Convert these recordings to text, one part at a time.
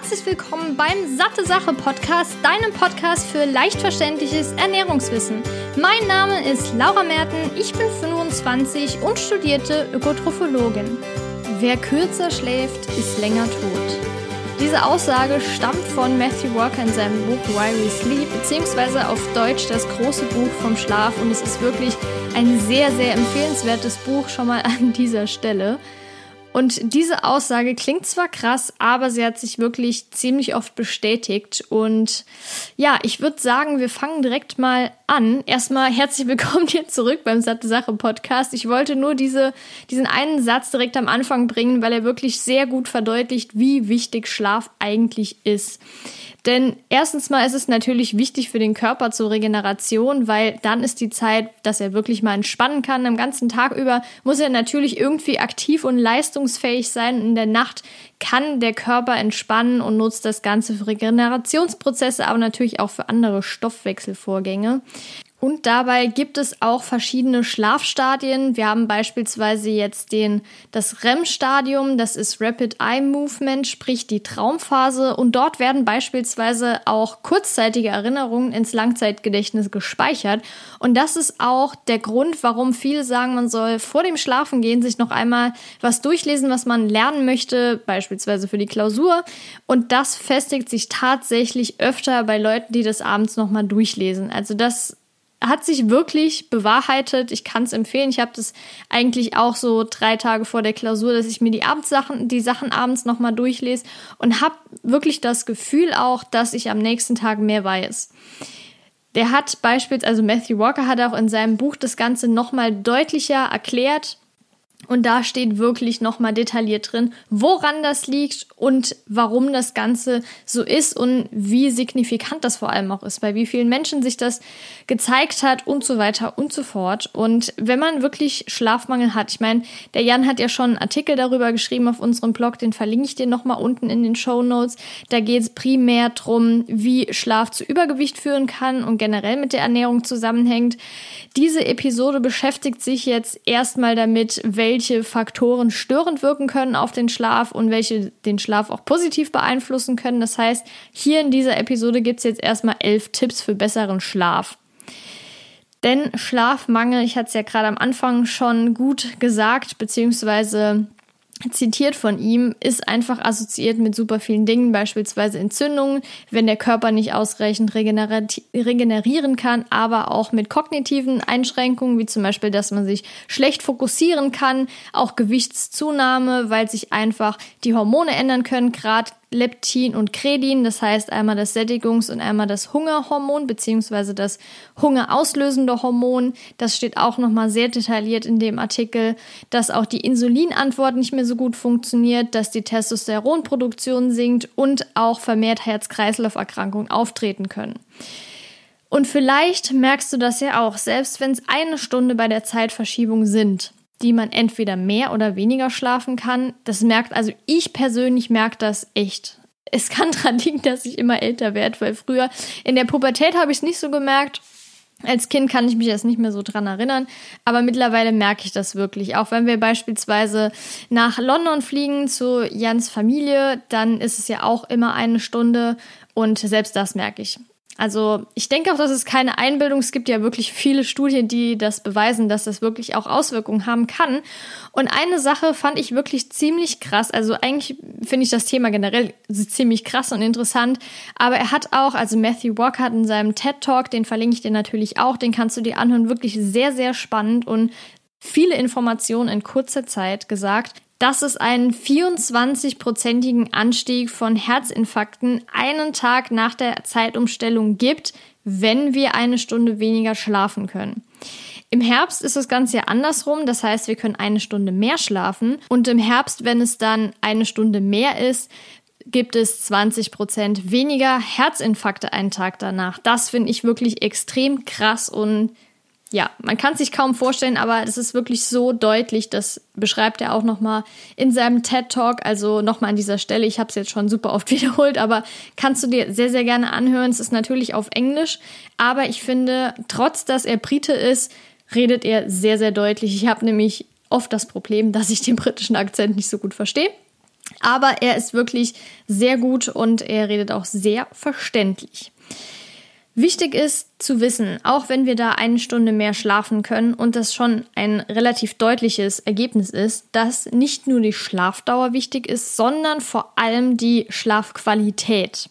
herzlich willkommen beim Satte Sache Podcast, deinem Podcast für leicht verständliches Ernährungswissen. Mein Name ist Laura Merten, ich bin 25 und studierte Ökotrophologin. Wer kürzer schläft, ist länger tot. Diese Aussage stammt von Matthew Walker in seinem Buch Why We Sleep, beziehungsweise auf Deutsch das große Buch vom Schlaf. Und es ist wirklich ein sehr, sehr empfehlenswertes Buch schon mal an dieser Stelle. Und diese Aussage klingt zwar krass, aber sie hat sich wirklich ziemlich oft bestätigt. Und ja, ich würde sagen, wir fangen direkt mal an. Erstmal herzlich willkommen hier zurück beim Satte Sache Podcast. Ich wollte nur diese, diesen einen Satz direkt am Anfang bringen, weil er wirklich sehr gut verdeutlicht, wie wichtig Schlaf eigentlich ist. Denn erstens mal ist es natürlich wichtig für den Körper zur Regeneration, weil dann ist die Zeit, dass er wirklich mal entspannen kann. Am ganzen Tag über muss er natürlich irgendwie aktiv und leistungsfähig sein. In der Nacht kann der Körper entspannen und nutzt das Ganze für Regenerationsprozesse, aber natürlich auch für andere Stoffwechselvorgänge. Und dabei gibt es auch verschiedene Schlafstadien. Wir haben beispielsweise jetzt den, das REM-Stadium, das ist Rapid Eye Movement, sprich die Traumphase. Und dort werden beispielsweise auch kurzzeitige Erinnerungen ins Langzeitgedächtnis gespeichert. Und das ist auch der Grund, warum viele sagen, man soll vor dem Schlafengehen sich noch einmal was durchlesen, was man lernen möchte, beispielsweise für die Klausur. Und das festigt sich tatsächlich öfter bei Leuten, die das abends nochmal durchlesen. Also das hat sich wirklich bewahrheitet. Ich kann es empfehlen. Ich habe das eigentlich auch so drei Tage vor der Klausur, dass ich mir die Abendsachen, die Sachen abends nochmal durchlese und habe wirklich das Gefühl auch, dass ich am nächsten Tag mehr weiß. Der hat beispielsweise, also Matthew Walker hat auch in seinem Buch das Ganze nochmal deutlicher erklärt, und da steht wirklich nochmal detailliert drin, woran das liegt und warum das Ganze so ist und wie signifikant das vor allem auch ist, bei wie vielen Menschen sich das gezeigt hat und so weiter und so fort. Und wenn man wirklich Schlafmangel hat, ich meine, der Jan hat ja schon einen Artikel darüber geschrieben auf unserem Blog, den verlinke ich dir nochmal unten in den Show Notes. Da geht es primär darum, wie Schlaf zu Übergewicht führen kann und generell mit der Ernährung zusammenhängt. Diese Episode beschäftigt sich jetzt erstmal damit, welche welche Faktoren störend wirken können auf den Schlaf und welche den Schlaf auch positiv beeinflussen können. Das heißt, hier in dieser Episode gibt es jetzt erstmal elf Tipps für besseren Schlaf. Denn Schlafmangel, ich hatte es ja gerade am Anfang schon gut gesagt, beziehungsweise zitiert von ihm, ist einfach assoziiert mit super vielen Dingen, beispielsweise Entzündungen, wenn der Körper nicht ausreichend regenerieren kann, aber auch mit kognitiven Einschränkungen, wie zum Beispiel, dass man sich schlecht fokussieren kann, auch Gewichtszunahme, weil sich einfach die Hormone ändern können, gerade Leptin und Kredin, das heißt einmal das Sättigungs- und einmal das Hungerhormon beziehungsweise das Hungerauslösende Hormon. Das steht auch nochmal sehr detailliert in dem Artikel, dass auch die Insulinantwort nicht mehr so gut funktioniert, dass die Testosteronproduktion sinkt und auch vermehrt Herz-Kreislauf-Erkrankungen auftreten können. Und vielleicht merkst du das ja auch, selbst wenn es eine Stunde bei der Zeitverschiebung sind die man entweder mehr oder weniger schlafen kann. Das merkt, also ich persönlich merke das echt. Es kann daran liegen, dass ich immer älter werde, weil früher in der Pubertät habe ich es nicht so gemerkt. Als Kind kann ich mich jetzt nicht mehr so dran erinnern, aber mittlerweile merke ich das wirklich. Auch wenn wir beispielsweise nach London fliegen zu Jans Familie, dann ist es ja auch immer eine Stunde und selbst das merke ich. Also ich denke auch, dass es keine Einbildung. Es gibt ja wirklich viele Studien, die das beweisen, dass das wirklich auch Auswirkungen haben kann. Und eine Sache fand ich wirklich ziemlich krass. Also eigentlich finde ich das Thema generell ziemlich krass und interessant. Aber er hat auch, also Matthew Walker hat in seinem TED Talk, den verlinke ich dir natürlich auch, den kannst du dir anhören, wirklich sehr, sehr spannend und viele Informationen in kurzer Zeit gesagt dass es einen 24-prozentigen Anstieg von Herzinfarkten einen Tag nach der Zeitumstellung gibt, wenn wir eine Stunde weniger schlafen können. Im Herbst ist das Ganze ja andersrum, das heißt, wir können eine Stunde mehr schlafen und im Herbst, wenn es dann eine Stunde mehr ist, gibt es 20 Prozent weniger Herzinfarkte einen Tag danach. Das finde ich wirklich extrem krass und ja, man kann sich kaum vorstellen, aber es ist wirklich so deutlich, das beschreibt er auch nochmal in seinem TED Talk, also nochmal an dieser Stelle, ich habe es jetzt schon super oft wiederholt, aber kannst du dir sehr, sehr gerne anhören. Es ist natürlich auf Englisch, aber ich finde, trotz dass er Brite ist, redet er sehr, sehr deutlich. Ich habe nämlich oft das Problem, dass ich den britischen Akzent nicht so gut verstehe. Aber er ist wirklich sehr gut und er redet auch sehr verständlich. Wichtig ist zu wissen, auch wenn wir da eine Stunde mehr schlafen können und das schon ein relativ deutliches Ergebnis ist, dass nicht nur die Schlafdauer wichtig ist, sondern vor allem die Schlafqualität.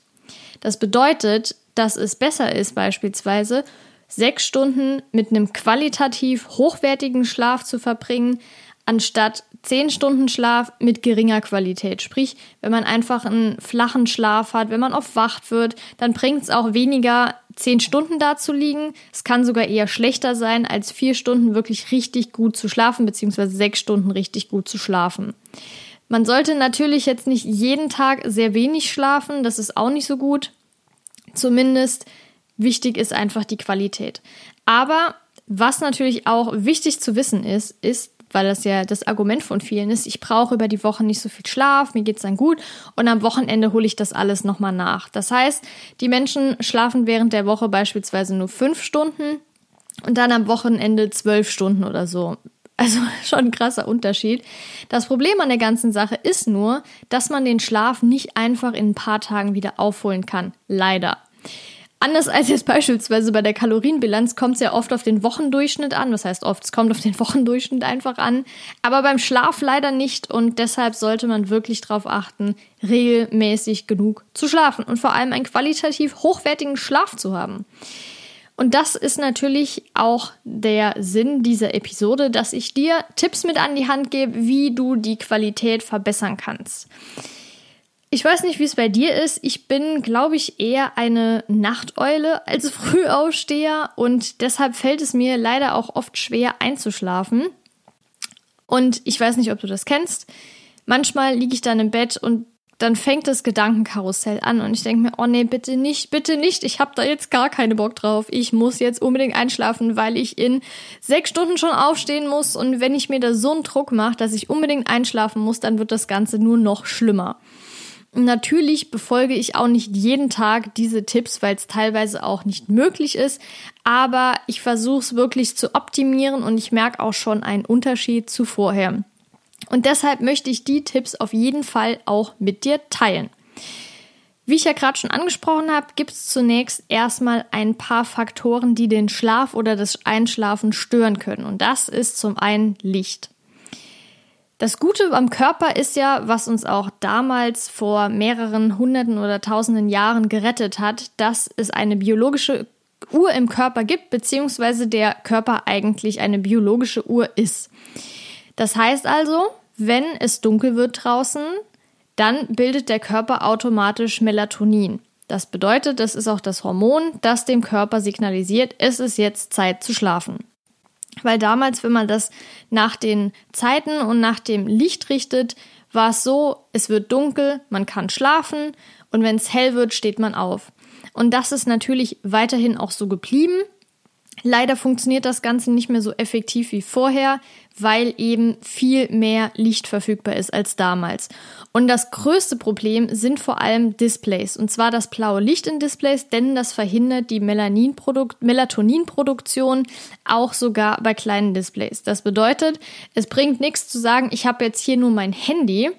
Das bedeutet, dass es besser ist, beispielsweise sechs Stunden mit einem qualitativ hochwertigen Schlaf zu verbringen, anstatt zehn Stunden Schlaf mit geringer Qualität. Sprich, wenn man einfach einen flachen Schlaf hat, wenn man oft wacht wird, dann bringt es auch weniger, zehn Stunden da zu liegen. Es kann sogar eher schlechter sein, als vier Stunden wirklich richtig gut zu schlafen, beziehungsweise sechs Stunden richtig gut zu schlafen. Man sollte natürlich jetzt nicht jeden Tag sehr wenig schlafen, das ist auch nicht so gut. Zumindest wichtig ist einfach die Qualität. Aber was natürlich auch wichtig zu wissen ist, ist, weil das ja das Argument von vielen ist, ich brauche über die Woche nicht so viel Schlaf, mir geht es dann gut und am Wochenende hole ich das alles nochmal nach. Das heißt, die Menschen schlafen während der Woche beispielsweise nur fünf Stunden und dann am Wochenende zwölf Stunden oder so. Also schon ein krasser Unterschied. Das Problem an der ganzen Sache ist nur, dass man den Schlaf nicht einfach in ein paar Tagen wieder aufholen kann. Leider. Anders als jetzt beispielsweise bei der Kalorienbilanz kommt es ja oft auf den Wochendurchschnitt an. Was heißt oft? Es kommt auf den Wochendurchschnitt einfach an. Aber beim Schlaf leider nicht. Und deshalb sollte man wirklich darauf achten, regelmäßig genug zu schlafen und vor allem einen qualitativ hochwertigen Schlaf zu haben. Und das ist natürlich auch der Sinn dieser Episode, dass ich dir Tipps mit an die Hand gebe, wie du die Qualität verbessern kannst. Ich weiß nicht, wie es bei dir ist. Ich bin, glaube ich, eher eine Nachteule als Frühaufsteher und deshalb fällt es mir leider auch oft schwer einzuschlafen. Und ich weiß nicht, ob du das kennst. Manchmal liege ich dann im Bett und dann fängt das Gedankenkarussell an und ich denke mir, oh nee, bitte nicht, bitte nicht, ich habe da jetzt gar keine Bock drauf. Ich muss jetzt unbedingt einschlafen, weil ich in sechs Stunden schon aufstehen muss und wenn ich mir da so einen Druck mache, dass ich unbedingt einschlafen muss, dann wird das Ganze nur noch schlimmer. Natürlich befolge ich auch nicht jeden Tag diese Tipps, weil es teilweise auch nicht möglich ist, aber ich versuche es wirklich zu optimieren und ich merke auch schon einen Unterschied zu vorher. Und deshalb möchte ich die Tipps auf jeden Fall auch mit dir teilen. Wie ich ja gerade schon angesprochen habe, gibt es zunächst erstmal ein paar Faktoren, die den Schlaf oder das Einschlafen stören können. Und das ist zum einen Licht. Das Gute am Körper ist ja, was uns auch damals vor mehreren hunderten oder tausenden Jahren gerettet hat, dass es eine biologische Uhr im Körper gibt, beziehungsweise der Körper eigentlich eine biologische Uhr ist. Das heißt also, wenn es dunkel wird draußen, dann bildet der Körper automatisch Melatonin. Das bedeutet, das ist auch das Hormon, das dem Körper signalisiert, es ist jetzt Zeit zu schlafen. Weil damals, wenn man das nach den Zeiten und nach dem Licht richtet, war es so, es wird dunkel, man kann schlafen und wenn es hell wird, steht man auf. Und das ist natürlich weiterhin auch so geblieben. Leider funktioniert das Ganze nicht mehr so effektiv wie vorher, weil eben viel mehr Licht verfügbar ist als damals. Und das größte Problem sind vor allem Displays. Und zwar das blaue Licht in Displays, denn das verhindert die Melatoninproduktion auch sogar bei kleinen Displays. Das bedeutet, es bringt nichts zu sagen, ich habe jetzt hier nur mein Handy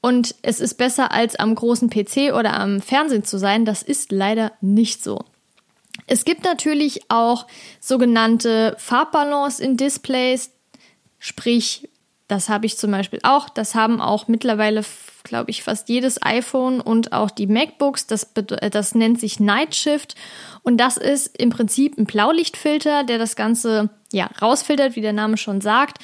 und es ist besser als am großen PC oder am Fernsehen zu sein. Das ist leider nicht so. Es gibt natürlich auch sogenannte Farbbalance in Displays, sprich, das habe ich zum Beispiel auch. Das haben auch mittlerweile, glaube ich, fast jedes iPhone und auch die MacBooks. Das, äh, das nennt sich Night Shift. Und das ist im Prinzip ein Blaulichtfilter, der das Ganze ja rausfiltert, wie der Name schon sagt.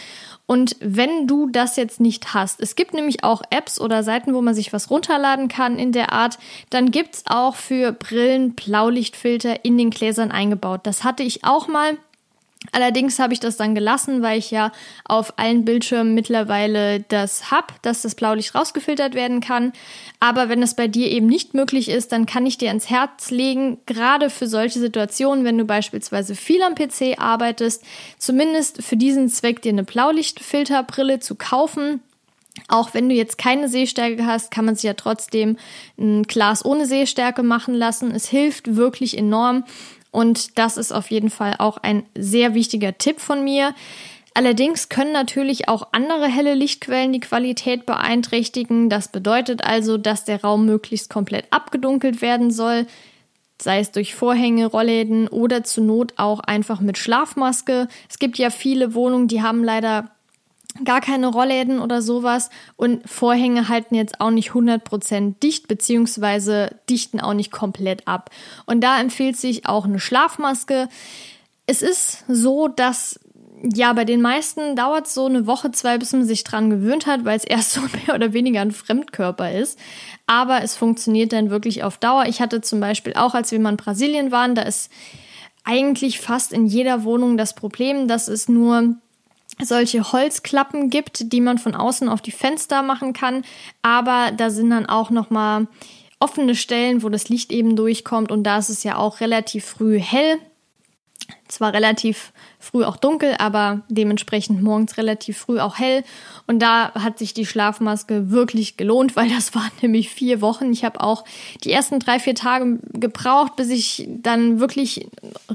Und wenn du das jetzt nicht hast, es gibt nämlich auch Apps oder Seiten, wo man sich was runterladen kann in der Art, dann gibt es auch für Brillen Blaulichtfilter in den Gläsern eingebaut. Das hatte ich auch mal. Allerdings habe ich das dann gelassen, weil ich ja auf allen Bildschirmen mittlerweile das habe, dass das Blaulicht rausgefiltert werden kann. Aber wenn das bei dir eben nicht möglich ist, dann kann ich dir ans Herz legen, gerade für solche Situationen, wenn du beispielsweise viel am PC arbeitest, zumindest für diesen Zweck dir eine Blaulichtfilterbrille zu kaufen. Auch wenn du jetzt keine Sehstärke hast, kann man sich ja trotzdem ein Glas ohne Sehstärke machen lassen. Es hilft wirklich enorm und das ist auf jeden Fall auch ein sehr wichtiger Tipp von mir. Allerdings können natürlich auch andere helle Lichtquellen die Qualität beeinträchtigen. Das bedeutet also, dass der Raum möglichst komplett abgedunkelt werden soll, sei es durch Vorhänge, Rollläden oder zur Not auch einfach mit Schlafmaske. Es gibt ja viele Wohnungen, die haben leider gar keine Rollläden oder sowas und Vorhänge halten jetzt auch nicht 100% dicht beziehungsweise dichten auch nicht komplett ab. Und da empfiehlt sich auch eine Schlafmaske. Es ist so, dass ja, bei den meisten dauert es so eine Woche, zwei, bis man sich dran gewöhnt hat, weil es erst so mehr oder weniger ein Fremdkörper ist. Aber es funktioniert dann wirklich auf Dauer. Ich hatte zum Beispiel auch, als wir mal in Brasilien waren, da ist eigentlich fast in jeder Wohnung das Problem, dass es nur solche Holzklappen gibt, die man von außen auf die Fenster machen kann. Aber da sind dann auch noch mal offene Stellen, wo das Licht eben durchkommt. Und da ist es ja auch relativ früh hell zwar relativ früh auch dunkel, aber dementsprechend morgens relativ früh auch hell. Und da hat sich die Schlafmaske wirklich gelohnt, weil das waren nämlich vier Wochen. Ich habe auch die ersten drei, vier Tage gebraucht, bis ich dann wirklich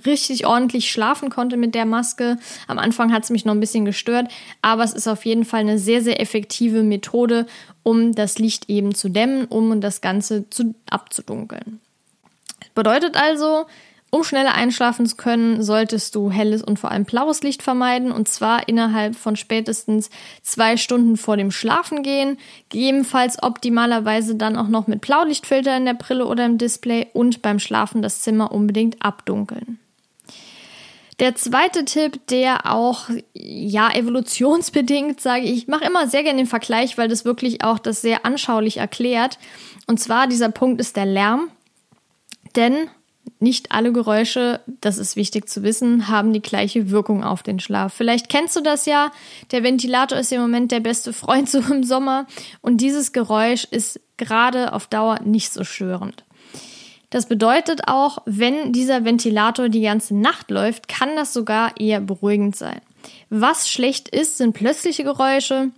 richtig ordentlich schlafen konnte mit der Maske. Am Anfang hat es mich noch ein bisschen gestört, aber es ist auf jeden Fall eine sehr, sehr effektive Methode, um das Licht eben zu dämmen, um das Ganze zu, abzudunkeln. Bedeutet also, um schneller einschlafen zu können, solltest du helles und vor allem blaues Licht vermeiden und zwar innerhalb von spätestens zwei Stunden vor dem Schlafen Gegebenenfalls optimalerweise dann auch noch mit Blaulichtfilter in der Brille oder im Display und beim Schlafen das Zimmer unbedingt abdunkeln. Der zweite Tipp, der auch ja evolutionsbedingt, sage ich, ich mache immer sehr gerne den Vergleich, weil das wirklich auch das sehr anschaulich erklärt. Und zwar dieser Punkt ist der Lärm. Denn nicht alle Geräusche, das ist wichtig zu wissen, haben die gleiche Wirkung auf den Schlaf. Vielleicht kennst du das ja. Der Ventilator ist im Moment der beste Freund so im Sommer und dieses Geräusch ist gerade auf Dauer nicht so störend. Das bedeutet auch, wenn dieser Ventilator die ganze Nacht läuft, kann das sogar eher beruhigend sein. Was schlecht ist, sind plötzliche Geräusche,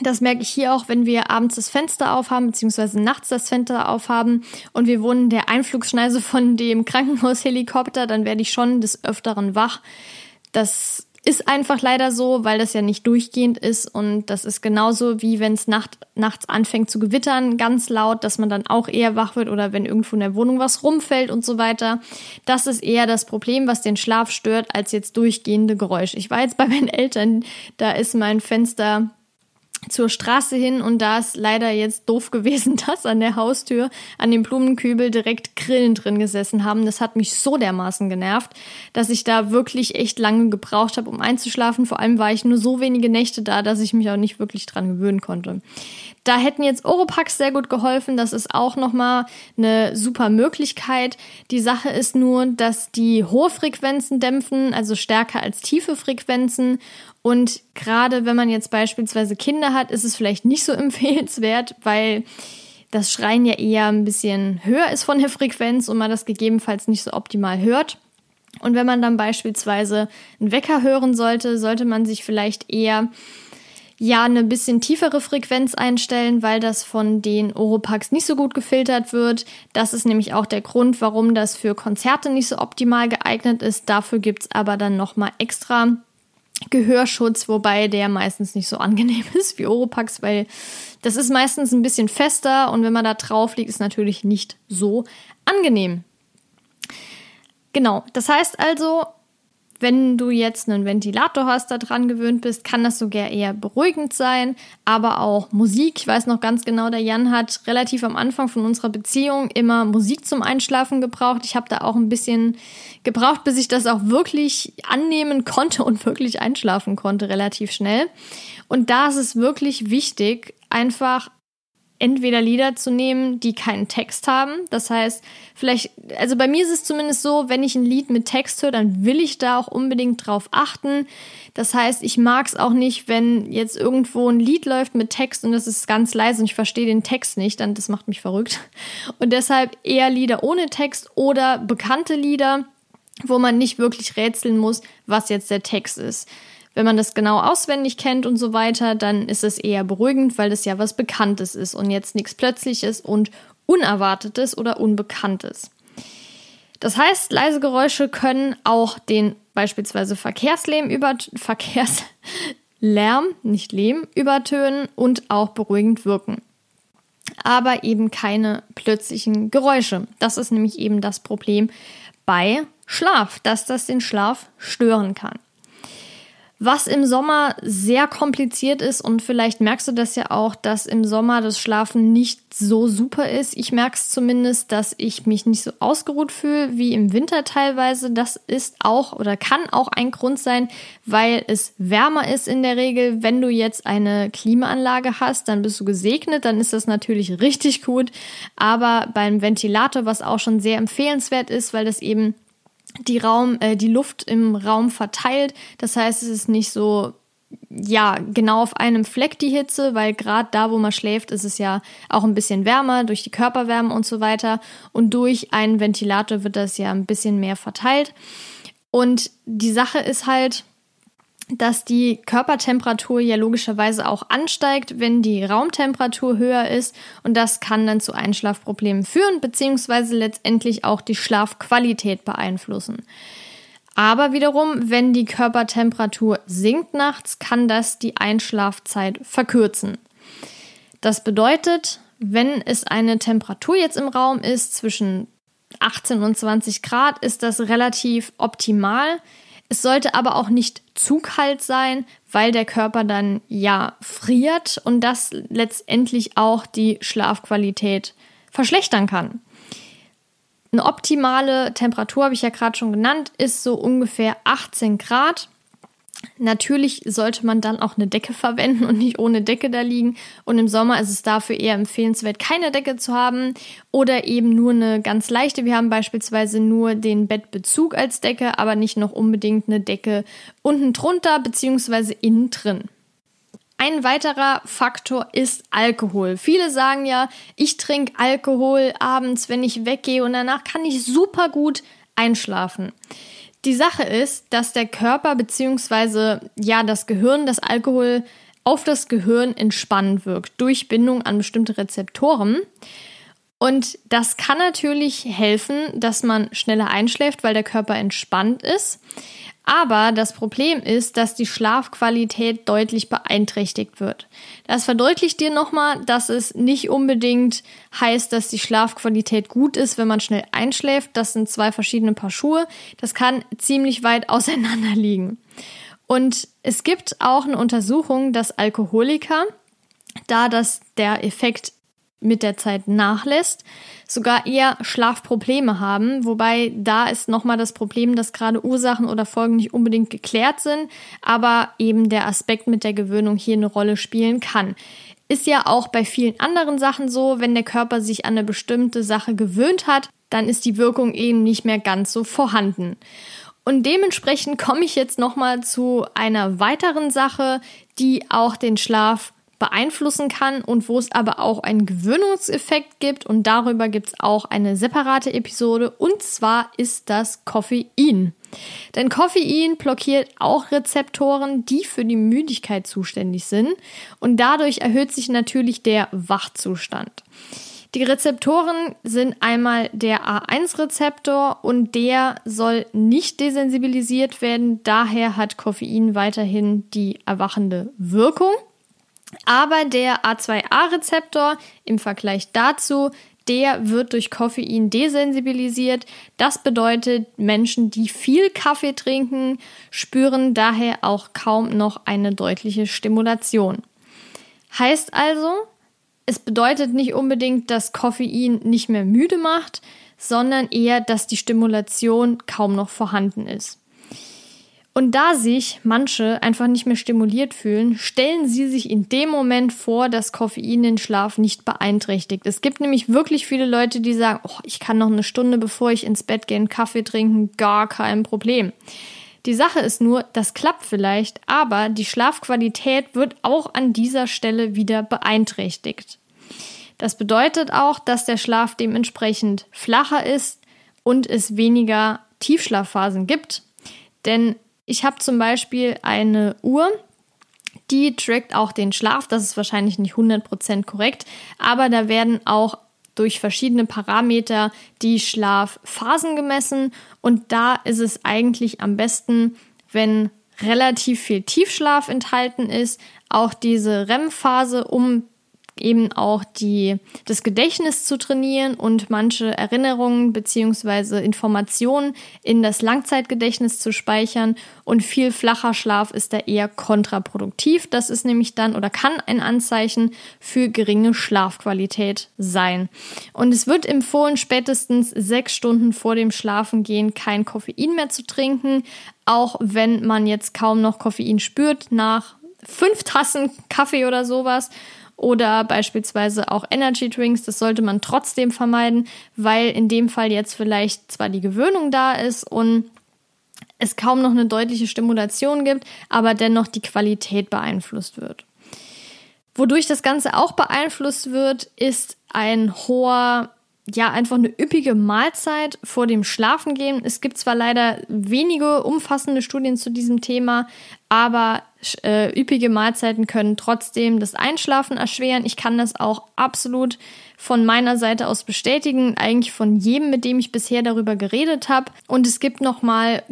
das merke ich hier auch, wenn wir abends das Fenster aufhaben, beziehungsweise nachts das Fenster aufhaben und wir wohnen der Einflugschneise von dem Krankenhaushelikopter, dann werde ich schon des Öfteren wach. Das ist einfach leider so, weil das ja nicht durchgehend ist und das ist genauso wie wenn es Nacht, nachts anfängt zu gewittern, ganz laut, dass man dann auch eher wach wird oder wenn irgendwo in der Wohnung was rumfällt und so weiter. Das ist eher das Problem, was den Schlaf stört, als jetzt durchgehende Geräusche. Ich war jetzt bei meinen Eltern, da ist mein Fenster zur Straße hin und da ist leider jetzt doof gewesen, dass an der Haustür an dem Blumenkübel direkt Grillen drin gesessen haben. Das hat mich so dermaßen genervt, dass ich da wirklich echt lange gebraucht habe, um einzuschlafen. Vor allem war ich nur so wenige Nächte da, dass ich mich auch nicht wirklich dran gewöhnen konnte. Da hätten jetzt Oropax sehr gut geholfen. Das ist auch nochmal eine super Möglichkeit. Die Sache ist nur, dass die hohe Frequenzen dämpfen, also stärker als tiefe Frequenzen. Und gerade wenn man jetzt beispielsweise Kinder hat, ist es vielleicht nicht so empfehlenswert, weil das Schreien ja eher ein bisschen höher ist von der Frequenz und man das gegebenenfalls nicht so optimal hört. Und wenn man dann beispielsweise einen Wecker hören sollte, sollte man sich vielleicht eher ja eine bisschen tiefere Frequenz einstellen, weil das von den Oropax nicht so gut gefiltert wird. Das ist nämlich auch der Grund, warum das für Konzerte nicht so optimal geeignet ist. Dafür gibt's aber dann nochmal extra Gehörschutz, wobei der meistens nicht so angenehm ist wie Oropax, weil das ist meistens ein bisschen fester und wenn man da drauf liegt, ist natürlich nicht so angenehm. Genau, das heißt also, wenn du jetzt einen Ventilator hast, da dran gewöhnt bist, kann das sogar eher beruhigend sein. Aber auch Musik. Ich weiß noch ganz genau, der Jan hat relativ am Anfang von unserer Beziehung immer Musik zum Einschlafen gebraucht. Ich habe da auch ein bisschen gebraucht, bis ich das auch wirklich annehmen konnte und wirklich einschlafen konnte, relativ schnell. Und da ist es wirklich wichtig, einfach entweder Lieder zu nehmen, die keinen Text haben. Das heißt, vielleicht, also bei mir ist es zumindest so, wenn ich ein Lied mit Text höre, dann will ich da auch unbedingt drauf achten. Das heißt, ich mag es auch nicht, wenn jetzt irgendwo ein Lied läuft mit Text und das ist ganz leise und ich verstehe den Text nicht, dann das macht mich verrückt. Und deshalb eher Lieder ohne Text oder bekannte Lieder, wo man nicht wirklich rätseln muss, was jetzt der Text ist. Wenn man das genau auswendig kennt und so weiter, dann ist es eher beruhigend, weil das ja was Bekanntes ist und jetzt nichts Plötzliches und Unerwartetes oder Unbekanntes. Das heißt, leise Geräusche können auch den beispielsweise Verkehrslärm, über, Verkehrslärm, nicht Lehm, übertönen und auch beruhigend wirken. Aber eben keine plötzlichen Geräusche. Das ist nämlich eben das Problem bei Schlaf, dass das den Schlaf stören kann. Was im Sommer sehr kompliziert ist und vielleicht merkst du das ja auch, dass im Sommer das Schlafen nicht so super ist. Ich merke es zumindest, dass ich mich nicht so ausgeruht fühle wie im Winter teilweise. Das ist auch oder kann auch ein Grund sein, weil es wärmer ist in der Regel. Wenn du jetzt eine Klimaanlage hast, dann bist du gesegnet, dann ist das natürlich richtig gut. Aber beim Ventilator, was auch schon sehr empfehlenswert ist, weil das eben die Raum, äh, die Luft im Raum verteilt. Das heißt, es ist nicht so ja, genau auf einem Fleck die Hitze, weil gerade da, wo man schläft, ist es ja auch ein bisschen wärmer durch die Körperwärme und so weiter. Und durch einen Ventilator wird das ja ein bisschen mehr verteilt. Und die Sache ist halt, dass die Körpertemperatur ja logischerweise auch ansteigt, wenn die Raumtemperatur höher ist und das kann dann zu Einschlafproblemen führen, beziehungsweise letztendlich auch die Schlafqualität beeinflussen. Aber wiederum, wenn die Körpertemperatur sinkt nachts, kann das die Einschlafzeit verkürzen. Das bedeutet, wenn es eine Temperatur jetzt im Raum ist zwischen 18 und 20 Grad, ist das relativ optimal. Es sollte aber auch nicht zu kalt sein, weil der Körper dann ja friert und das letztendlich auch die Schlafqualität verschlechtern kann. Eine optimale Temperatur, habe ich ja gerade schon genannt, ist so ungefähr 18 Grad. Natürlich sollte man dann auch eine Decke verwenden und nicht ohne Decke da liegen. Und im Sommer ist es dafür eher empfehlenswert, keine Decke zu haben oder eben nur eine ganz leichte. Wir haben beispielsweise nur den Bettbezug als Decke, aber nicht noch unbedingt eine Decke unten drunter bzw. innen drin. Ein weiterer Faktor ist Alkohol. Viele sagen ja, ich trinke Alkohol abends, wenn ich weggehe und danach kann ich super gut einschlafen. Die Sache ist, dass der Körper bzw. ja das Gehirn, das Alkohol auf das Gehirn entspannend wirkt durch Bindung an bestimmte Rezeptoren. Und das kann natürlich helfen, dass man schneller einschläft, weil der Körper entspannt ist. Aber das Problem ist, dass die Schlafqualität deutlich beeinträchtigt wird. Das verdeutlicht dir nochmal, dass es nicht unbedingt heißt, dass die Schlafqualität gut ist, wenn man schnell einschläft. Das sind zwei verschiedene Paar Schuhe. Das kann ziemlich weit auseinander liegen. Und es gibt auch eine Untersuchung, dass Alkoholiker, da das der Effekt mit der Zeit nachlässt, sogar eher Schlafprobleme haben, wobei da ist nochmal das Problem, dass gerade Ursachen oder Folgen nicht unbedingt geklärt sind, aber eben der Aspekt mit der Gewöhnung hier eine Rolle spielen kann. Ist ja auch bei vielen anderen Sachen so, wenn der Körper sich an eine bestimmte Sache gewöhnt hat, dann ist die Wirkung eben nicht mehr ganz so vorhanden. Und dementsprechend komme ich jetzt nochmal zu einer weiteren Sache, die auch den Schlaf beeinflussen kann und wo es aber auch einen Gewöhnungseffekt gibt und darüber gibt es auch eine separate Episode und zwar ist das Koffein. Denn Koffein blockiert auch Rezeptoren, die für die Müdigkeit zuständig sind und dadurch erhöht sich natürlich der Wachzustand. Die Rezeptoren sind einmal der A1-Rezeptor und der soll nicht desensibilisiert werden. Daher hat Koffein weiterhin die erwachende Wirkung. Aber der A2A-Rezeptor im Vergleich dazu, der wird durch Koffein desensibilisiert. Das bedeutet, Menschen, die viel Kaffee trinken, spüren daher auch kaum noch eine deutliche Stimulation. Heißt also, es bedeutet nicht unbedingt, dass Koffein nicht mehr müde macht, sondern eher, dass die Stimulation kaum noch vorhanden ist. Und da sich manche einfach nicht mehr stimuliert fühlen, stellen sie sich in dem Moment vor, dass Koffein den Schlaf nicht beeinträchtigt. Es gibt nämlich wirklich viele Leute, die sagen, oh, ich kann noch eine Stunde bevor ich ins Bett gehe einen Kaffee trinken, gar kein Problem. Die Sache ist nur, das klappt vielleicht, aber die Schlafqualität wird auch an dieser Stelle wieder beeinträchtigt. Das bedeutet auch, dass der Schlaf dementsprechend flacher ist und es weniger Tiefschlafphasen gibt. Denn ich habe zum Beispiel eine Uhr, die trackt auch den Schlaf. Das ist wahrscheinlich nicht 100% korrekt, aber da werden auch durch verschiedene Parameter die Schlafphasen gemessen und da ist es eigentlich am besten, wenn relativ viel Tiefschlaf enthalten ist, auch diese REM-Phase, um eben auch die, das Gedächtnis zu trainieren und manche Erinnerungen beziehungsweise Informationen in das Langzeitgedächtnis zu speichern. Und viel flacher Schlaf ist da eher kontraproduktiv. Das ist nämlich dann oder kann ein Anzeichen für geringe Schlafqualität sein. Und es wird empfohlen, spätestens sechs Stunden vor dem Schlafengehen kein Koffein mehr zu trinken, auch wenn man jetzt kaum noch Koffein spürt nach fünf Tassen Kaffee oder sowas oder beispielsweise auch Energy Drinks. Das sollte man trotzdem vermeiden, weil in dem Fall jetzt vielleicht zwar die Gewöhnung da ist und es kaum noch eine deutliche Stimulation gibt, aber dennoch die Qualität beeinflusst wird. Wodurch das Ganze auch beeinflusst wird, ist ein hoher ja, einfach eine üppige Mahlzeit vor dem Schlafengehen. Es gibt zwar leider wenige umfassende Studien zu diesem Thema, aber äh, üppige Mahlzeiten können trotzdem das Einschlafen erschweren. Ich kann das auch absolut von meiner Seite aus bestätigen, eigentlich von jedem, mit dem ich bisher darüber geredet habe. Und es gibt nochmal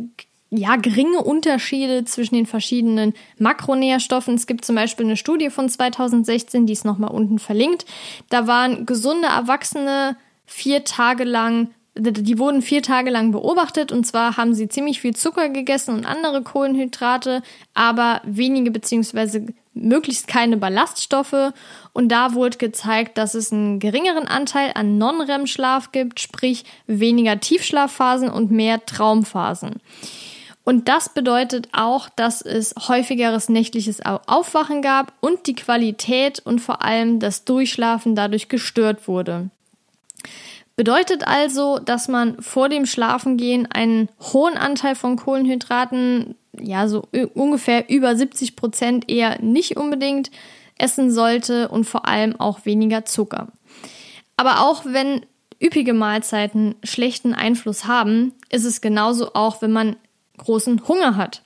ja, geringe Unterschiede zwischen den verschiedenen Makronährstoffen. Es gibt zum Beispiel eine Studie von 2016, die ist nochmal unten verlinkt. Da waren gesunde Erwachsene vier Tage lang, die wurden vier Tage lang beobachtet und zwar haben sie ziemlich viel Zucker gegessen und andere Kohlenhydrate, aber wenige beziehungsweise möglichst keine Ballaststoffe. Und da wurde gezeigt, dass es einen geringeren Anteil an Non-REM-Schlaf gibt, sprich weniger Tiefschlafphasen und mehr Traumphasen. Und das bedeutet auch, dass es häufigeres nächtliches Aufwachen gab und die Qualität und vor allem das Durchschlafen dadurch gestört wurde. Bedeutet also, dass man vor dem Schlafengehen einen hohen Anteil von Kohlenhydraten, ja, so ungefähr über 70 Prozent eher nicht unbedingt essen sollte und vor allem auch weniger Zucker. Aber auch wenn üppige Mahlzeiten schlechten Einfluss haben, ist es genauso auch, wenn man großen Hunger hat.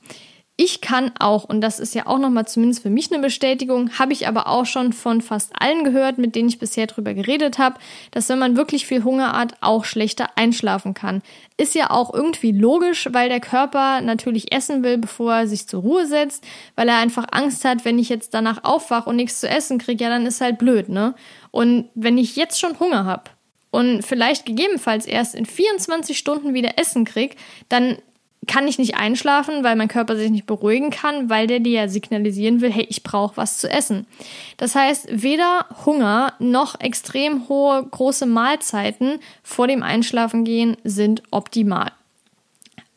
Ich kann auch, und das ist ja auch nochmal zumindest für mich eine Bestätigung, habe ich aber auch schon von fast allen gehört, mit denen ich bisher drüber geredet habe, dass wenn man wirklich viel Hunger hat, auch schlechter einschlafen kann. Ist ja auch irgendwie logisch, weil der Körper natürlich essen will, bevor er sich zur Ruhe setzt, weil er einfach Angst hat, wenn ich jetzt danach aufwache und nichts zu essen kriege, ja, dann ist halt blöd, ne? Und wenn ich jetzt schon Hunger habe, und vielleicht gegebenenfalls erst in 24 Stunden wieder Essen krieg, dann kann ich nicht einschlafen, weil mein Körper sich nicht beruhigen kann, weil der dir ja signalisieren will, hey, ich brauche was zu essen. Das heißt, weder Hunger noch extrem hohe große Mahlzeiten vor dem Einschlafengehen sind optimal.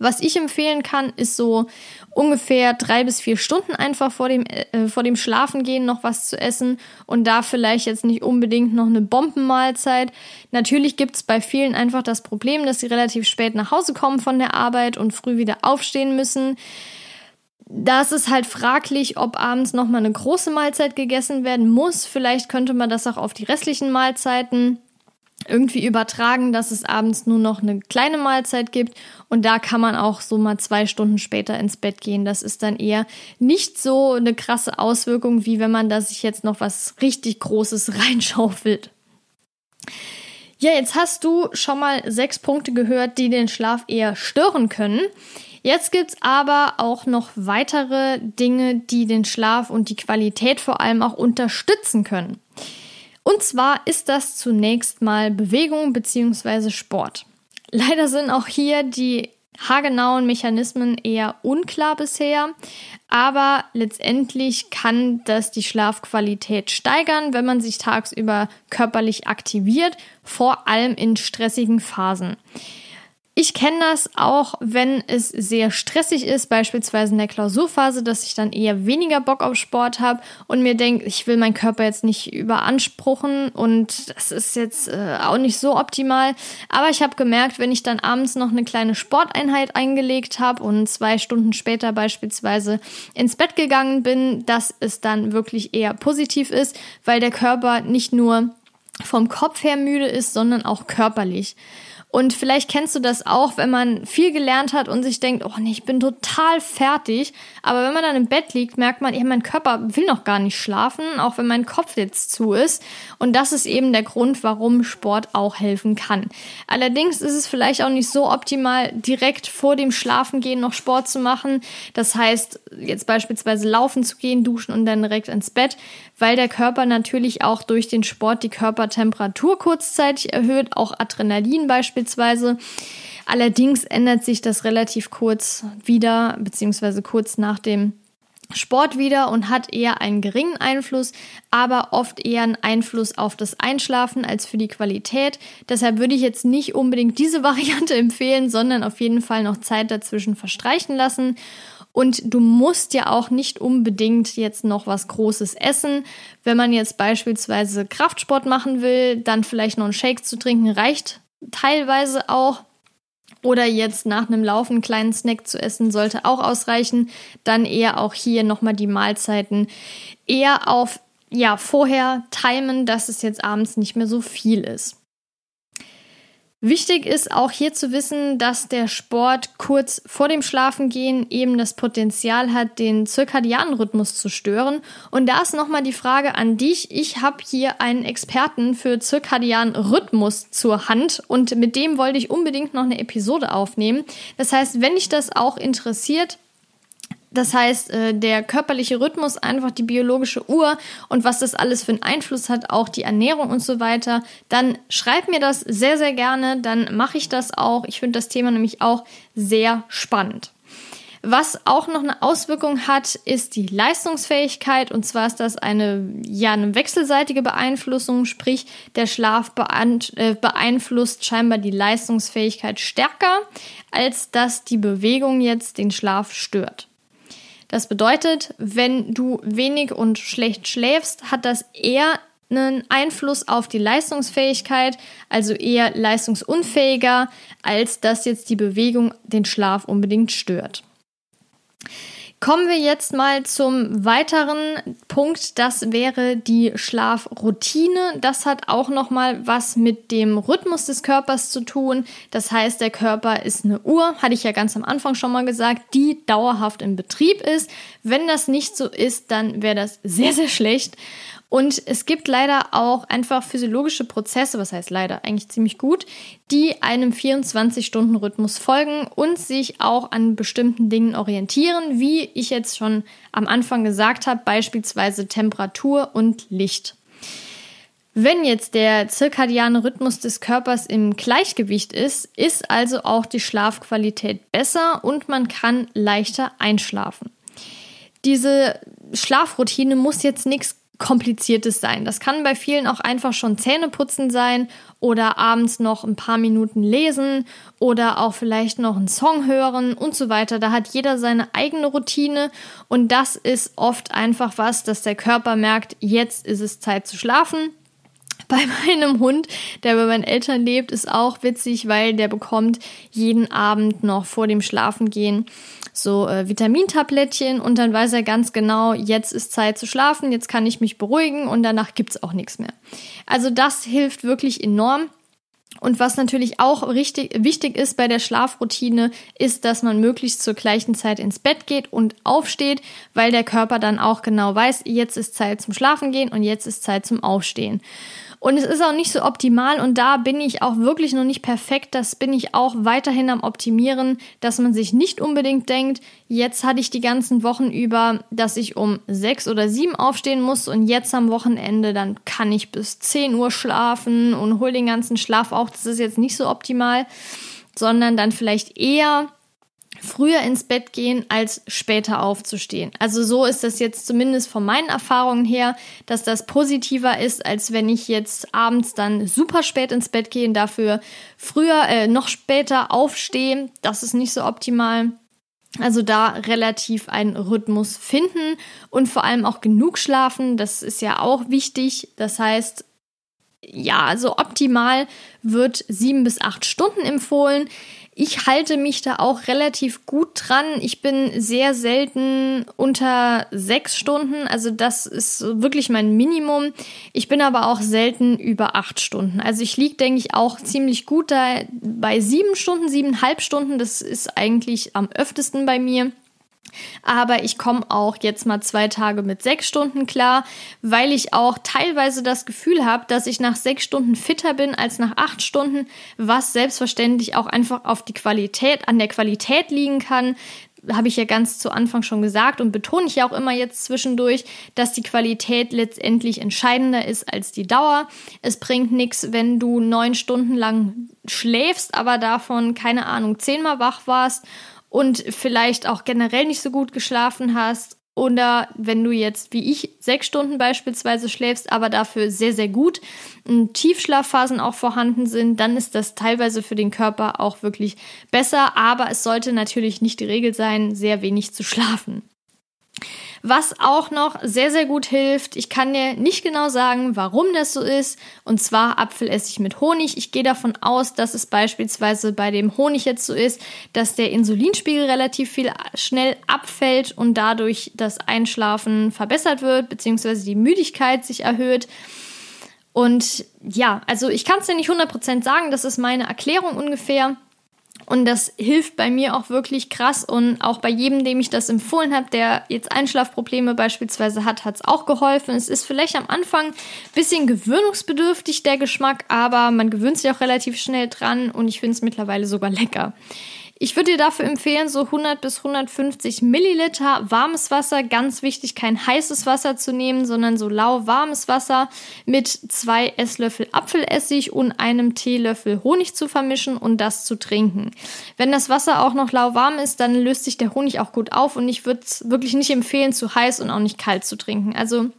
Was ich empfehlen kann, ist so ungefähr drei bis vier Stunden einfach vor dem, äh, vor dem Schlafengehen noch was zu essen und da vielleicht jetzt nicht unbedingt noch eine Bombenmahlzeit. Natürlich gibt es bei vielen einfach das Problem, dass sie relativ spät nach Hause kommen von der Arbeit und früh wieder aufstehen müssen. Das ist halt fraglich, ob abends nochmal eine große Mahlzeit gegessen werden muss. Vielleicht könnte man das auch auf die restlichen Mahlzeiten irgendwie übertragen, dass es abends nur noch eine kleine Mahlzeit gibt und da kann man auch so mal zwei Stunden später ins Bett gehen. Das ist dann eher nicht so eine krasse Auswirkung, wie wenn man da sich jetzt noch was richtig Großes reinschaufelt. Ja, jetzt hast du schon mal sechs Punkte gehört, die den Schlaf eher stören können. Jetzt gibt's aber auch noch weitere Dinge, die den Schlaf und die Qualität vor allem auch unterstützen können. Und zwar ist das zunächst mal Bewegung bzw. Sport. Leider sind auch hier die haargenauen Mechanismen eher unklar bisher, aber letztendlich kann das die Schlafqualität steigern, wenn man sich tagsüber körperlich aktiviert, vor allem in stressigen Phasen. Ich kenne das auch, wenn es sehr stressig ist, beispielsweise in der Klausurphase, dass ich dann eher weniger Bock auf Sport habe und mir denke, ich will meinen Körper jetzt nicht überanspruchen und das ist jetzt äh, auch nicht so optimal. Aber ich habe gemerkt, wenn ich dann abends noch eine kleine Sporteinheit eingelegt habe und zwei Stunden später beispielsweise ins Bett gegangen bin, dass es dann wirklich eher positiv ist, weil der Körper nicht nur vom Kopf her müde ist, sondern auch körperlich. Und vielleicht kennst du das auch, wenn man viel gelernt hat und sich denkt, oh nee, ich bin total fertig. Aber wenn man dann im Bett liegt, merkt man, ja, mein Körper will noch gar nicht schlafen, auch wenn mein Kopf jetzt zu ist. Und das ist eben der Grund, warum Sport auch helfen kann. Allerdings ist es vielleicht auch nicht so optimal, direkt vor dem Schlafengehen noch Sport zu machen. Das heißt, jetzt beispielsweise laufen zu gehen, duschen und dann direkt ins Bett, weil der Körper natürlich auch durch den Sport die Körpertemperatur kurzzeitig erhöht, auch Adrenalin beispielsweise. Allerdings ändert sich das relativ kurz wieder, beziehungsweise kurz nach dem Sport wieder und hat eher einen geringen Einfluss, aber oft eher einen Einfluss auf das Einschlafen als für die Qualität. Deshalb würde ich jetzt nicht unbedingt diese Variante empfehlen, sondern auf jeden Fall noch Zeit dazwischen verstreichen lassen. Und du musst ja auch nicht unbedingt jetzt noch was Großes essen. Wenn man jetzt beispielsweise Kraftsport machen will, dann vielleicht noch einen Shake zu trinken reicht teilweise auch. Oder jetzt nach einem Laufen einen kleinen Snack zu essen, sollte auch ausreichen. Dann eher auch hier nochmal die Mahlzeiten eher auf, ja, vorher timen, dass es jetzt abends nicht mehr so viel ist. Wichtig ist auch hier zu wissen, dass der Sport kurz vor dem Schlafengehen eben das Potenzial hat, den zirkadianen Rhythmus zu stören. Und da ist nochmal die Frage an dich. Ich habe hier einen Experten für zirkadianen Rhythmus zur Hand und mit dem wollte ich unbedingt noch eine Episode aufnehmen. Das heißt, wenn dich das auch interessiert, das heißt, äh, der körperliche Rhythmus, einfach die biologische Uhr und was das alles für einen Einfluss hat, auch die Ernährung und so weiter, dann schreib mir das sehr, sehr gerne, dann mache ich das auch. Ich finde das Thema nämlich auch sehr spannend. Was auch noch eine Auswirkung hat, ist die Leistungsfähigkeit. Und zwar ist das eine, ja, eine wechselseitige Beeinflussung, sprich der Schlaf äh, beeinflusst scheinbar die Leistungsfähigkeit stärker, als dass die Bewegung jetzt den Schlaf stört. Das bedeutet, wenn du wenig und schlecht schläfst, hat das eher einen Einfluss auf die Leistungsfähigkeit, also eher leistungsunfähiger, als dass jetzt die Bewegung den Schlaf unbedingt stört. Kommen wir jetzt mal zum weiteren Punkt, das wäre die Schlafroutine. Das hat auch noch mal was mit dem Rhythmus des Körpers zu tun. Das heißt, der Körper ist eine Uhr, hatte ich ja ganz am Anfang schon mal gesagt, die dauerhaft in Betrieb ist. Wenn das nicht so ist, dann wäre das sehr sehr schlecht. Und es gibt leider auch einfach physiologische Prozesse, was heißt leider eigentlich ziemlich gut, die einem 24-Stunden-Rhythmus folgen und sich auch an bestimmten Dingen orientieren, wie ich jetzt schon am Anfang gesagt habe, beispielsweise Temperatur und Licht. Wenn jetzt der zirkadiane Rhythmus des Körpers im Gleichgewicht ist, ist also auch die Schlafqualität besser und man kann leichter einschlafen. Diese Schlafroutine muss jetzt nichts kompliziertes sein. Das kann bei vielen auch einfach schon Zähneputzen sein oder abends noch ein paar Minuten lesen oder auch vielleicht noch einen Song hören und so weiter. Da hat jeder seine eigene Routine und das ist oft einfach was, dass der Körper merkt, jetzt ist es Zeit zu schlafen. Bei meinem Hund, der bei meinen Eltern lebt, ist auch witzig, weil der bekommt jeden Abend noch vor dem Schlafengehen so äh, Vitamintablettchen und dann weiß er ganz genau, jetzt ist Zeit zu schlafen, jetzt kann ich mich beruhigen und danach gibt es auch nichts mehr. Also das hilft wirklich enorm. Und was natürlich auch richtig, wichtig ist bei der Schlafroutine, ist, dass man möglichst zur gleichen Zeit ins Bett geht und aufsteht, weil der Körper dann auch genau weiß, jetzt ist Zeit zum Schlafen gehen und jetzt ist Zeit zum Aufstehen. Und es ist auch nicht so optimal und da bin ich auch wirklich noch nicht perfekt. Das bin ich auch weiterhin am Optimieren, dass man sich nicht unbedingt denkt, jetzt hatte ich die ganzen Wochen über, dass ich um sechs oder sieben aufstehen muss und jetzt am Wochenende, dann kann ich bis 10 Uhr schlafen und hol den ganzen Schlaf auch. Das ist jetzt nicht so optimal, sondern dann vielleicht eher früher ins Bett gehen, als später aufzustehen. Also so ist das jetzt zumindest von meinen Erfahrungen her, dass das positiver ist, als wenn ich jetzt abends dann super spät ins Bett gehe und dafür früher, äh, noch später aufstehe. Das ist nicht so optimal. Also da relativ einen Rhythmus finden und vor allem auch genug schlafen. Das ist ja auch wichtig. Das heißt, ja, also optimal wird sieben bis acht Stunden empfohlen. Ich halte mich da auch relativ gut dran. Ich bin sehr selten unter sechs Stunden. Also das ist wirklich mein Minimum. Ich bin aber auch selten über acht Stunden. Also ich liege, denke ich, auch ziemlich gut da bei sieben Stunden, siebeneinhalb Stunden. Das ist eigentlich am öftesten bei mir. Aber ich komme auch jetzt mal zwei Tage mit sechs Stunden klar, weil ich auch teilweise das Gefühl habe, dass ich nach sechs Stunden fitter bin als nach acht Stunden, was selbstverständlich auch einfach auf die Qualität, an der Qualität liegen kann. Habe ich ja ganz zu Anfang schon gesagt und betone ich ja auch immer jetzt zwischendurch, dass die Qualität letztendlich entscheidender ist als die Dauer. Es bringt nichts, wenn du neun Stunden lang schläfst, aber davon, keine Ahnung, zehnmal wach warst und vielleicht auch generell nicht so gut geschlafen hast oder wenn du jetzt wie ich sechs Stunden beispielsweise schläfst, aber dafür sehr, sehr gut Tiefschlafphasen auch vorhanden sind, dann ist das teilweise für den Körper auch wirklich besser. Aber es sollte natürlich nicht die Regel sein, sehr wenig zu schlafen. Was auch noch sehr, sehr gut hilft, ich kann dir nicht genau sagen, warum das so ist, und zwar Apfelessig mit Honig. Ich gehe davon aus, dass es beispielsweise bei dem Honig jetzt so ist, dass der Insulinspiegel relativ viel schnell abfällt und dadurch das Einschlafen verbessert wird, beziehungsweise die Müdigkeit sich erhöht. Und ja, also ich kann es dir nicht 100% sagen, das ist meine Erklärung ungefähr. Und das hilft bei mir auch wirklich krass. Und auch bei jedem, dem ich das empfohlen habe, der jetzt Einschlafprobleme beispielsweise hat, hat es auch geholfen. Es ist vielleicht am Anfang ein bisschen gewöhnungsbedürftig, der Geschmack, aber man gewöhnt sich auch relativ schnell dran und ich finde es mittlerweile sogar lecker. Ich würde dir dafür empfehlen, so 100 bis 150 Milliliter warmes Wasser. Ganz wichtig, kein heißes Wasser zu nehmen, sondern so lauwarmes Wasser mit zwei Esslöffel Apfelessig und einem Teelöffel Honig zu vermischen und das zu trinken. Wenn das Wasser auch noch lauwarm ist, dann löst sich der Honig auch gut auf und ich würde es wirklich nicht empfehlen, zu heiß und auch nicht kalt zu trinken. Also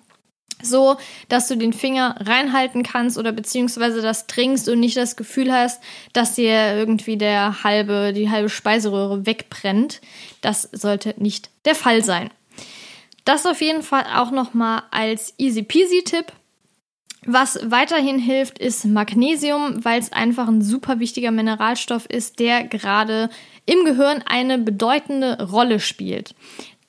so, dass du den Finger reinhalten kannst oder beziehungsweise das trinkst und nicht das Gefühl hast, dass dir irgendwie der halbe, die halbe Speiseröhre wegbrennt. Das sollte nicht der Fall sein. Das auf jeden Fall auch nochmal als easy peasy Tipp. Was weiterhin hilft, ist Magnesium, weil es einfach ein super wichtiger Mineralstoff ist, der gerade im Gehirn eine bedeutende Rolle spielt.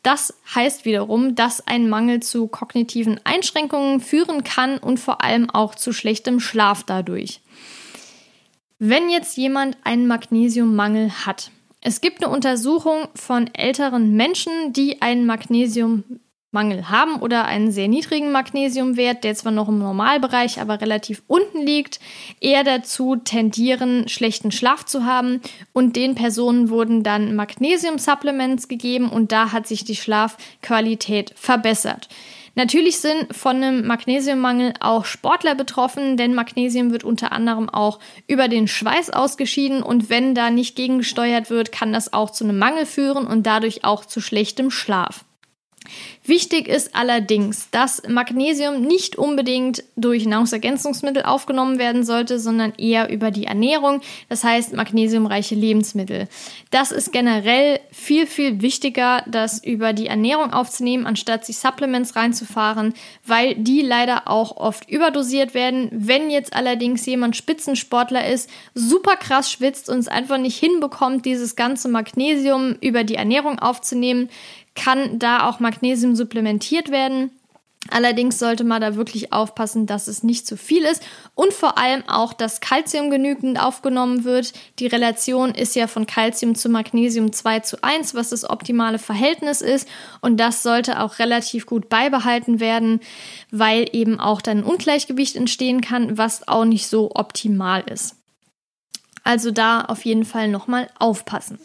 Das heißt wiederum, dass ein Mangel zu kognitiven Einschränkungen führen kann und vor allem auch zu schlechtem Schlaf dadurch. Wenn jetzt jemand einen Magnesiummangel hat, es gibt eine Untersuchung von älteren Menschen, die einen Magnesium Mangel haben oder einen sehr niedrigen Magnesiumwert, der zwar noch im Normalbereich, aber relativ unten liegt, eher dazu tendieren, schlechten Schlaf zu haben. Und den Personen wurden dann Magnesium-Supplements gegeben und da hat sich die Schlafqualität verbessert. Natürlich sind von einem Magnesiummangel auch Sportler betroffen, denn Magnesium wird unter anderem auch über den Schweiß ausgeschieden und wenn da nicht gegengesteuert wird, kann das auch zu einem Mangel führen und dadurch auch zu schlechtem Schlaf. Wichtig ist allerdings, dass Magnesium nicht unbedingt durch Nahrungsergänzungsmittel aufgenommen werden sollte, sondern eher über die Ernährung, das heißt magnesiumreiche Lebensmittel. Das ist generell viel, viel wichtiger, das über die Ernährung aufzunehmen, anstatt sich Supplements reinzufahren, weil die leider auch oft überdosiert werden. Wenn jetzt allerdings jemand Spitzensportler ist, super krass schwitzt und es einfach nicht hinbekommt, dieses ganze Magnesium über die Ernährung aufzunehmen, kann da auch Magnesium supplementiert werden. Allerdings sollte man da wirklich aufpassen, dass es nicht zu viel ist und vor allem auch, dass Calcium genügend aufgenommen wird. Die Relation ist ja von Calcium zu Magnesium 2 zu 1, was das optimale Verhältnis ist und das sollte auch relativ gut beibehalten werden, weil eben auch dann ein Ungleichgewicht entstehen kann, was auch nicht so optimal ist. Also da auf jeden Fall nochmal aufpassen.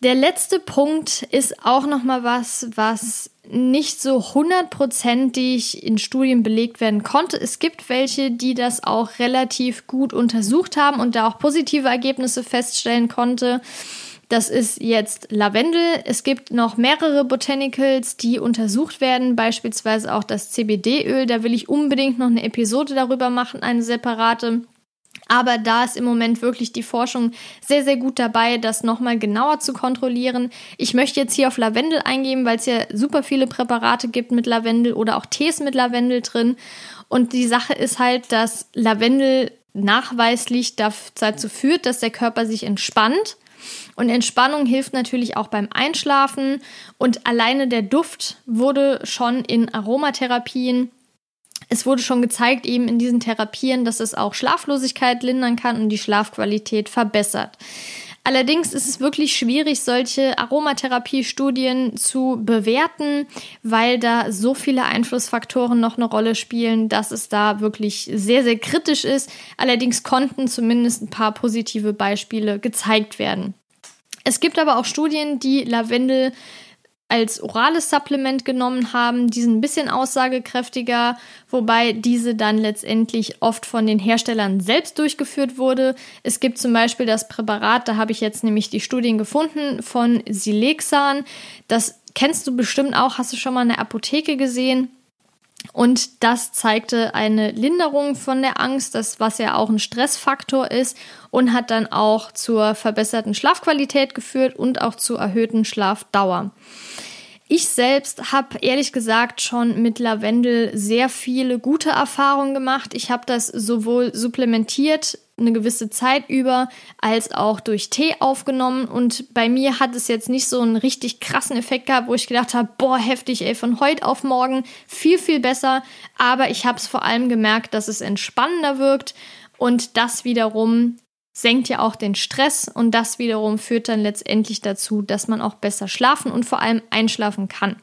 Der letzte Punkt ist auch noch mal was, was nicht so hundertprozentig in Studien belegt werden konnte. Es gibt welche, die das auch relativ gut untersucht haben und da auch positive Ergebnisse feststellen konnte. Das ist jetzt Lavendel. Es gibt noch mehrere Botanicals, die untersucht werden, beispielsweise auch das CBD-Öl. Da will ich unbedingt noch eine Episode darüber machen, eine separate. Aber da ist im Moment wirklich die Forschung sehr, sehr gut dabei, das nochmal genauer zu kontrollieren. Ich möchte jetzt hier auf Lavendel eingehen, weil es ja super viele Präparate gibt mit Lavendel oder auch Tees mit Lavendel drin. Und die Sache ist halt, dass Lavendel nachweislich dazu führt, dass der Körper sich entspannt. Und Entspannung hilft natürlich auch beim Einschlafen. Und alleine der Duft wurde schon in Aromatherapien es wurde schon gezeigt, eben in diesen Therapien, dass es auch Schlaflosigkeit lindern kann und die Schlafqualität verbessert. Allerdings ist es wirklich schwierig, solche Aromatherapiestudien zu bewerten, weil da so viele Einflussfaktoren noch eine Rolle spielen, dass es da wirklich sehr, sehr kritisch ist. Allerdings konnten zumindest ein paar positive Beispiele gezeigt werden. Es gibt aber auch Studien, die Lavendel als orales Supplement genommen haben. Die sind ein bisschen aussagekräftiger, wobei diese dann letztendlich oft von den Herstellern selbst durchgeführt wurde. Es gibt zum Beispiel das Präparat, da habe ich jetzt nämlich die Studien gefunden von Silexan. Das kennst du bestimmt auch, hast du schon mal in der Apotheke gesehen. Und das zeigte eine Linderung von der Angst, das, was ja auch ein Stressfaktor ist, und hat dann auch zur verbesserten Schlafqualität geführt und auch zur erhöhten Schlafdauer. Ich selbst habe ehrlich gesagt schon mit Lavendel sehr viele gute Erfahrungen gemacht. Ich habe das sowohl supplementiert eine gewisse Zeit über als auch durch Tee aufgenommen. Und bei mir hat es jetzt nicht so einen richtig krassen Effekt gehabt, wo ich gedacht habe, boah, heftig, ey, von heute auf morgen viel, viel besser, aber ich habe es vor allem gemerkt, dass es entspannender wirkt. Und das wiederum senkt ja auch den Stress. Und das wiederum führt dann letztendlich dazu, dass man auch besser schlafen und vor allem einschlafen kann.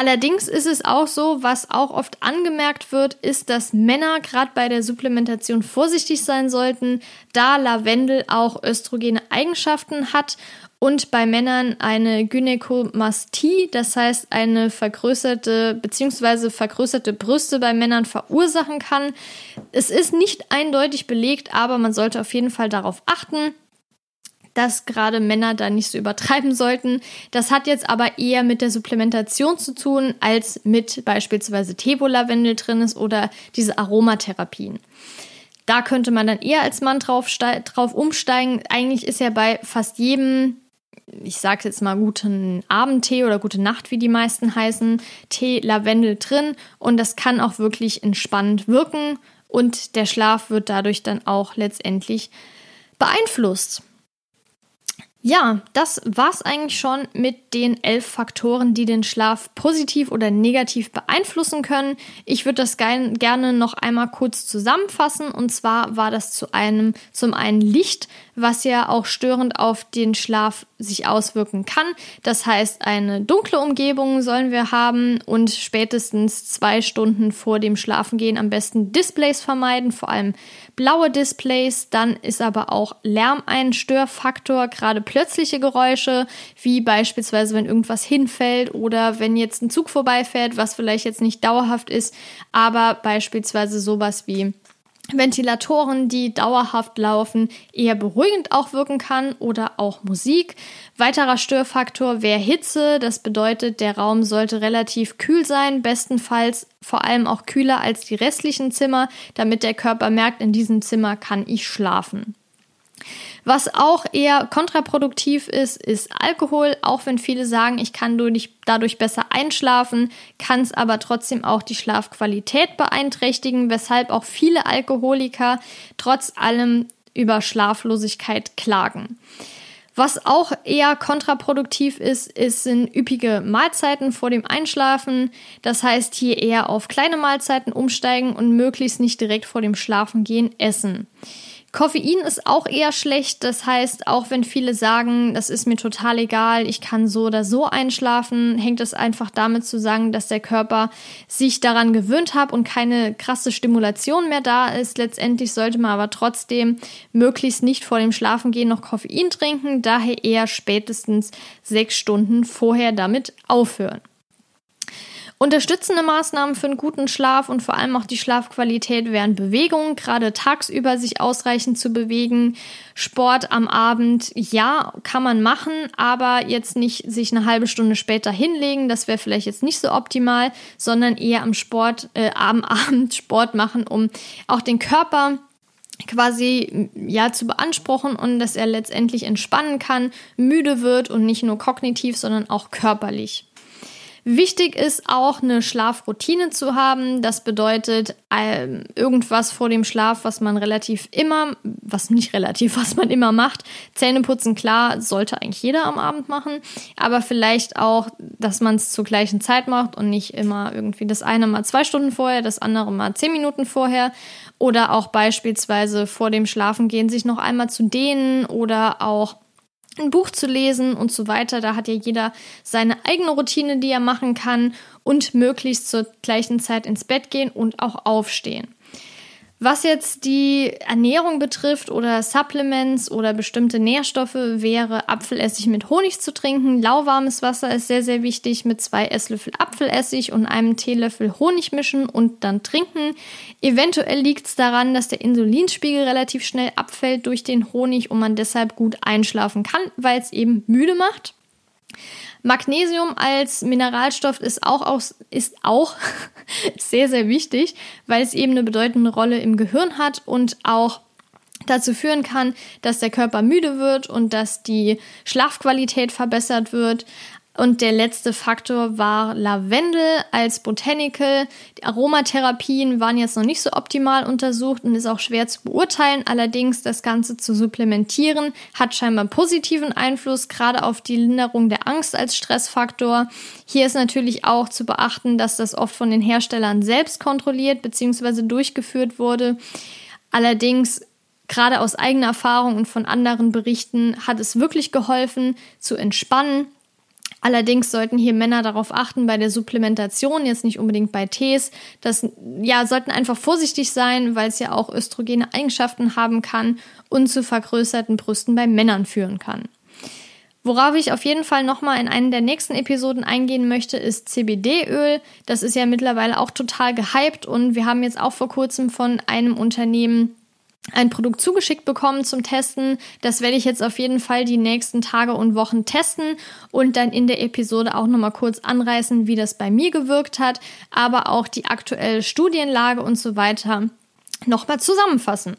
Allerdings ist es auch so, was auch oft angemerkt wird, ist, dass Männer gerade bei der Supplementation vorsichtig sein sollten, da Lavendel auch östrogene Eigenschaften hat und bei Männern eine Gynäkomastie, das heißt eine vergrößerte bzw. vergrößerte Brüste bei Männern verursachen kann. Es ist nicht eindeutig belegt, aber man sollte auf jeden Fall darauf achten, dass gerade Männer da nicht so übertreiben sollten. Das hat jetzt aber eher mit der Supplementation zu tun, als mit beispielsweise Tevolavendel drin ist oder diese Aromatherapien. Da könnte man dann eher als Mann drauf, drauf umsteigen. Eigentlich ist ja bei fast jedem ich sage jetzt mal guten Abendtee oder gute Nacht, wie die meisten heißen, Tee Lavendel drin und das kann auch wirklich entspannend wirken und der Schlaf wird dadurch dann auch letztendlich beeinflusst. Ja, das war's eigentlich schon mit den elf Faktoren, die den Schlaf positiv oder negativ beeinflussen können. Ich würde das gerne noch einmal kurz zusammenfassen. Und zwar war das zu einem, zum einen Licht, was ja auch störend auf den Schlaf sich auswirken kann. Das heißt, eine dunkle Umgebung sollen wir haben und spätestens zwei Stunden vor dem Schlafengehen am besten Displays vermeiden, vor allem blaue Displays. Dann ist aber auch Lärm ein Störfaktor, gerade plötzliche Geräusche, wie beispielsweise wenn irgendwas hinfällt oder wenn jetzt ein Zug vorbeifährt, was vielleicht jetzt nicht dauerhaft ist, aber beispielsweise sowas wie Ventilatoren, die dauerhaft laufen, eher beruhigend auch wirken kann oder auch Musik. Weiterer Störfaktor wäre Hitze. Das bedeutet, der Raum sollte relativ kühl sein, bestenfalls vor allem auch kühler als die restlichen Zimmer, damit der Körper merkt, in diesem Zimmer kann ich schlafen. Was auch eher kontraproduktiv ist, ist Alkohol. Auch wenn viele sagen, ich kann dadurch besser einschlafen, kann es aber trotzdem auch die Schlafqualität beeinträchtigen, weshalb auch viele Alkoholiker trotz allem über Schlaflosigkeit klagen. Was auch eher kontraproduktiv ist, ist, sind üppige Mahlzeiten vor dem Einschlafen. Das heißt, hier eher auf kleine Mahlzeiten umsteigen und möglichst nicht direkt vor dem Schlafengehen essen. Koffein ist auch eher schlecht. Das heißt, auch wenn viele sagen, das ist mir total egal, ich kann so oder so einschlafen, hängt es einfach damit zusammen, dass der Körper sich daran gewöhnt hat und keine krasse Stimulation mehr da ist. Letztendlich sollte man aber trotzdem möglichst nicht vor dem Schlafengehen noch Koffein trinken, daher eher spätestens sechs Stunden vorher damit aufhören. Unterstützende Maßnahmen für einen guten Schlaf und vor allem auch die Schlafqualität wären Bewegung, gerade tagsüber sich ausreichend zu bewegen. Sport am Abend, ja, kann man machen, aber jetzt nicht sich eine halbe Stunde später hinlegen, das wäre vielleicht jetzt nicht so optimal, sondern eher am Sport, äh, am Abend Sport machen, um auch den Körper quasi ja zu beanspruchen und dass er letztendlich entspannen kann, müde wird und nicht nur kognitiv, sondern auch körperlich. Wichtig ist auch eine Schlafroutine zu haben. Das bedeutet ähm, irgendwas vor dem Schlaf, was man relativ immer, was nicht relativ, was man immer macht. Zähneputzen, klar, sollte eigentlich jeder am Abend machen. Aber vielleicht auch, dass man es zur gleichen Zeit macht und nicht immer irgendwie das eine mal zwei Stunden vorher, das andere mal zehn Minuten vorher. Oder auch beispielsweise vor dem Schlafengehen sich noch einmal zu dehnen oder auch ein Buch zu lesen und so weiter. Da hat ja jeder seine eigene Routine, die er machen kann und möglichst zur gleichen Zeit ins Bett gehen und auch aufstehen. Was jetzt die Ernährung betrifft oder Supplements oder bestimmte Nährstoffe, wäre Apfelessig mit Honig zu trinken. Lauwarmes Wasser ist sehr, sehr wichtig. Mit zwei Esslöffel Apfelessig und einem Teelöffel Honig mischen und dann trinken. Eventuell liegt es daran, dass der Insulinspiegel relativ schnell abfällt durch den Honig und man deshalb gut einschlafen kann, weil es eben müde macht. Magnesium als Mineralstoff ist auch, ist auch sehr, sehr wichtig, weil es eben eine bedeutende Rolle im Gehirn hat und auch dazu führen kann, dass der Körper müde wird und dass die Schlafqualität verbessert wird. Und der letzte Faktor war Lavendel als Botanical. Die Aromatherapien waren jetzt noch nicht so optimal untersucht und ist auch schwer zu beurteilen. Allerdings das Ganze zu supplementieren hat scheinbar positiven Einfluss, gerade auf die Linderung der Angst als Stressfaktor. Hier ist natürlich auch zu beachten, dass das oft von den Herstellern selbst kontrolliert bzw. durchgeführt wurde. Allerdings gerade aus eigener Erfahrung und von anderen Berichten hat es wirklich geholfen zu entspannen Allerdings sollten hier Männer darauf achten bei der Supplementation, jetzt nicht unbedingt bei Tees, dass ja sollten einfach vorsichtig sein, weil es ja auch östrogene Eigenschaften haben kann und zu vergrößerten Brüsten bei Männern führen kann. Worauf ich auf jeden Fall nochmal in einer der nächsten Episoden eingehen möchte, ist CBD-Öl. Das ist ja mittlerweile auch total gehypt und wir haben jetzt auch vor kurzem von einem Unternehmen ein Produkt zugeschickt bekommen zum Testen. Das werde ich jetzt auf jeden Fall die nächsten Tage und Wochen testen und dann in der Episode auch nochmal kurz anreißen, wie das bei mir gewirkt hat, aber auch die aktuelle Studienlage und so weiter nochmal zusammenfassen.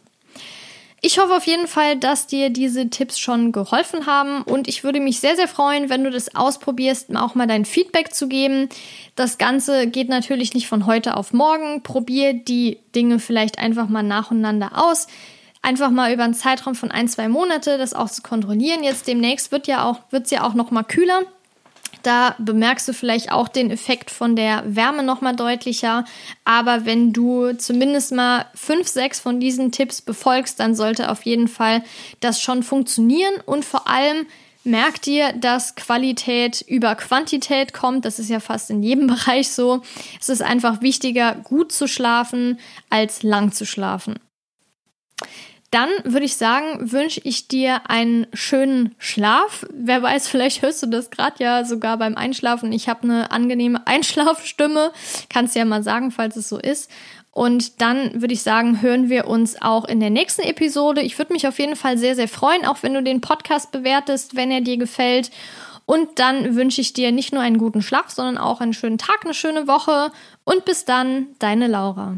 Ich hoffe auf jeden Fall, dass dir diese Tipps schon geholfen haben und ich würde mich sehr, sehr freuen, wenn du das ausprobierst, auch mal dein Feedback zu geben. Das Ganze geht natürlich nicht von heute auf morgen. Probier die Dinge vielleicht einfach mal nacheinander aus. Einfach mal über einen Zeitraum von ein, zwei Monate das auch zu kontrollieren. Jetzt demnächst wird ja auch, wird's ja auch noch mal kühler. Da bemerkst du vielleicht auch den Effekt von der Wärme nochmal deutlicher. Aber wenn du zumindest mal fünf, sechs von diesen Tipps befolgst, dann sollte auf jeden Fall das schon funktionieren. Und vor allem merk dir, dass Qualität über Quantität kommt. Das ist ja fast in jedem Bereich so. Es ist einfach wichtiger, gut zu schlafen, als lang zu schlafen. Dann würde ich sagen, wünsche ich dir einen schönen Schlaf. Wer weiß, vielleicht hörst du das gerade ja sogar beim Einschlafen. Ich habe eine angenehme Einschlafstimme. Kannst ja mal sagen, falls es so ist. Und dann würde ich sagen, hören wir uns auch in der nächsten Episode. Ich würde mich auf jeden Fall sehr, sehr freuen, auch wenn du den Podcast bewertest, wenn er dir gefällt. Und dann wünsche ich dir nicht nur einen guten Schlaf, sondern auch einen schönen Tag, eine schöne Woche. Und bis dann, deine Laura.